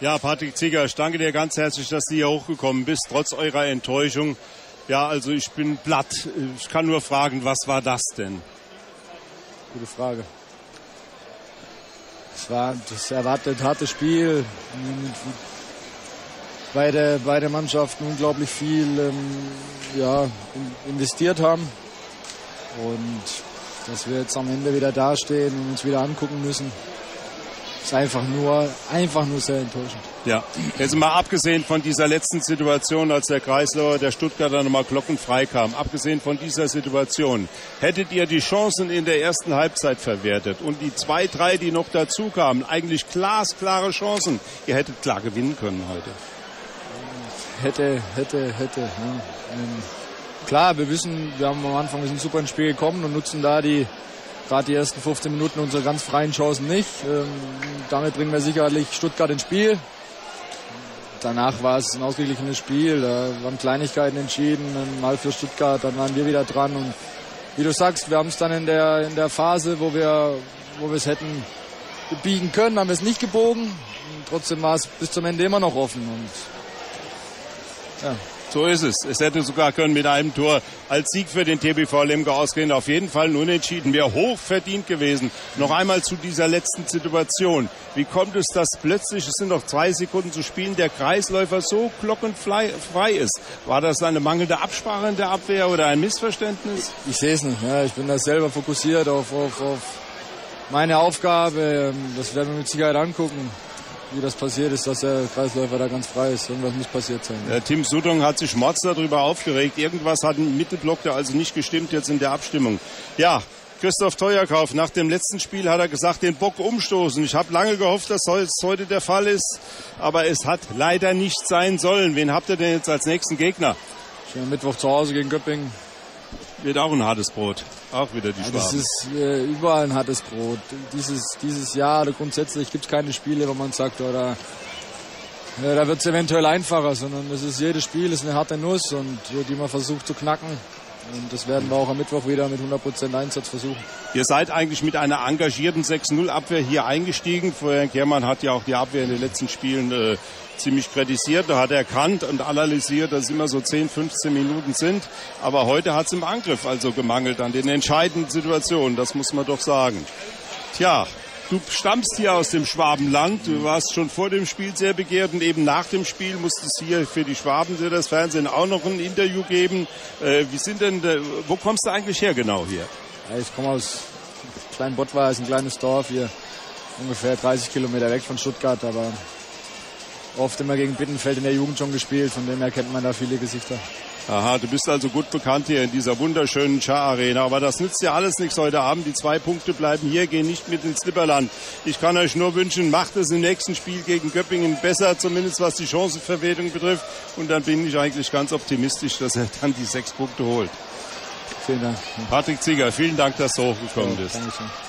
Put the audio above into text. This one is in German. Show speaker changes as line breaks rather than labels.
Ja, Patrick Zieger, ich danke dir ganz herzlich, dass du hier hochgekommen bist, trotz eurer Enttäuschung. Ja, also ich bin platt. Ich kann nur fragen, was war das denn?
Gute Frage. Es war das erwartet harte Spiel. Beide, beide Mannschaften unglaublich viel ähm, ja, investiert haben. Und dass wir jetzt am Ende wieder dastehen und uns wieder angucken müssen, ist einfach nur, einfach nur sehr enttäuschend.
Ja, jetzt mal abgesehen von dieser letzten Situation, als der Kreislauer der Stuttgarter nochmal glockenfrei kam, abgesehen von dieser Situation, hättet ihr die Chancen in der ersten Halbzeit verwertet und die zwei, drei, die noch dazu kamen, eigentlich glasklare Chancen. Ihr hättet klar gewinnen können heute.
Hätte, hätte, hätte. Ja. Ähm, klar, wir wissen, wir haben am Anfang wir sind super ins Spiel gekommen und nutzen da die gerade die ersten 15 Minuten unsere ganz freien Chancen nicht. Ähm, damit bringen wir sicherlich Stuttgart ins Spiel. Danach war es ein ausgeglichenes Spiel. Da waren Kleinigkeiten entschieden, mal für Stuttgart, dann waren wir wieder dran. Und wie du sagst, wir haben es dann in der, in der Phase, wo wir, wo es hätten biegen können, haben wir es nicht gebogen. Trotzdem war es bis zum Ende immer noch offen. Und
ja, so ist es. Es hätte sogar können mit einem Tor als Sieg für den TBV Lemgo ausgehen. Auf jeden Fall ein Unentschieden. Wäre hoch verdient gewesen. Noch einmal zu dieser letzten Situation. Wie kommt es, dass plötzlich, es sind noch zwei Sekunden zu spielen, der Kreisläufer so glockenfrei ist? War das eine mangelnde Absprache in der Abwehr oder ein Missverständnis?
Ich, ich sehe es nicht. Ja, ich bin da selber fokussiert auf, auf, auf meine Aufgabe. Ähm, das werden wir mit Sicherheit angucken wie das passiert ist, dass der Kreisläufer da ganz frei ist. Irgendwas muss passiert sein.
Ja, Tim Sudong hat sich Mords darüber aufgeregt. Irgendwas hat im Mittelblock da also nicht gestimmt jetzt in der Abstimmung. Ja, Christoph Teuerkauf, nach dem letzten Spiel hat er gesagt, den Bock umstoßen. Ich habe lange gehofft, dass es heute der Fall ist, aber es hat leider nicht sein sollen. Wen habt ihr denn jetzt als nächsten Gegner?
Schönen Mittwoch zu Hause gegen Göppingen.
Wird auch ein hartes Brot. Auch wieder die
ja,
Schwaben.
Das ist äh, überall ein hartes Brot. Dieses, dieses Jahr oder grundsätzlich gibt es keine Spiele, wo man sagt, oder ja, da wird es eventuell einfacher, sondern es ist jedes Spiel ist eine harte Nuss und die man versucht zu knacken. Und das werden wir auch am Mittwoch wieder mit 100% Einsatz versuchen.
Ihr seid eigentlich mit einer engagierten 6-0-Abwehr hier eingestiegen. Florian Kehrmann hat ja auch die Abwehr in den letzten Spielen äh, ziemlich kritisiert. Da hat er erkannt und analysiert, dass immer so 10, 15 Minuten sind. Aber heute hat es im Angriff also gemangelt an den entscheidenden Situationen. Das muss man doch sagen. Tja, Du stammst hier aus dem Schwabenland. Du warst schon vor dem Spiel sehr begehrt und eben nach dem Spiel musstest hier für die Schwaben, für das Fernsehen auch noch ein Interview geben. Äh, wie sind denn, wo kommst du eigentlich her genau hier?
Ja, ich komme aus Klein Bottweiler, ist ein kleines Dorf hier, ungefähr 30 Kilometer weg von Stuttgart, aber oft immer gegen Bittenfeld in der Jugend schon gespielt, von dem her kennt man da viele Gesichter.
Aha, du bist also gut bekannt hier in dieser wunderschönen Char-Arena. Aber das nützt ja alles nichts heute Abend. Die zwei Punkte bleiben hier, gehen nicht mit ins Slipperland. Ich kann euch nur wünschen, macht es im nächsten Spiel gegen Göppingen besser, zumindest was die Chancenverwertung betrifft. Und dann bin ich eigentlich ganz optimistisch, dass er dann die sechs Punkte holt.
Vielen Dank.
Patrick Zieger, vielen Dank, dass du hochgekommen ja, bist. Dankeschön.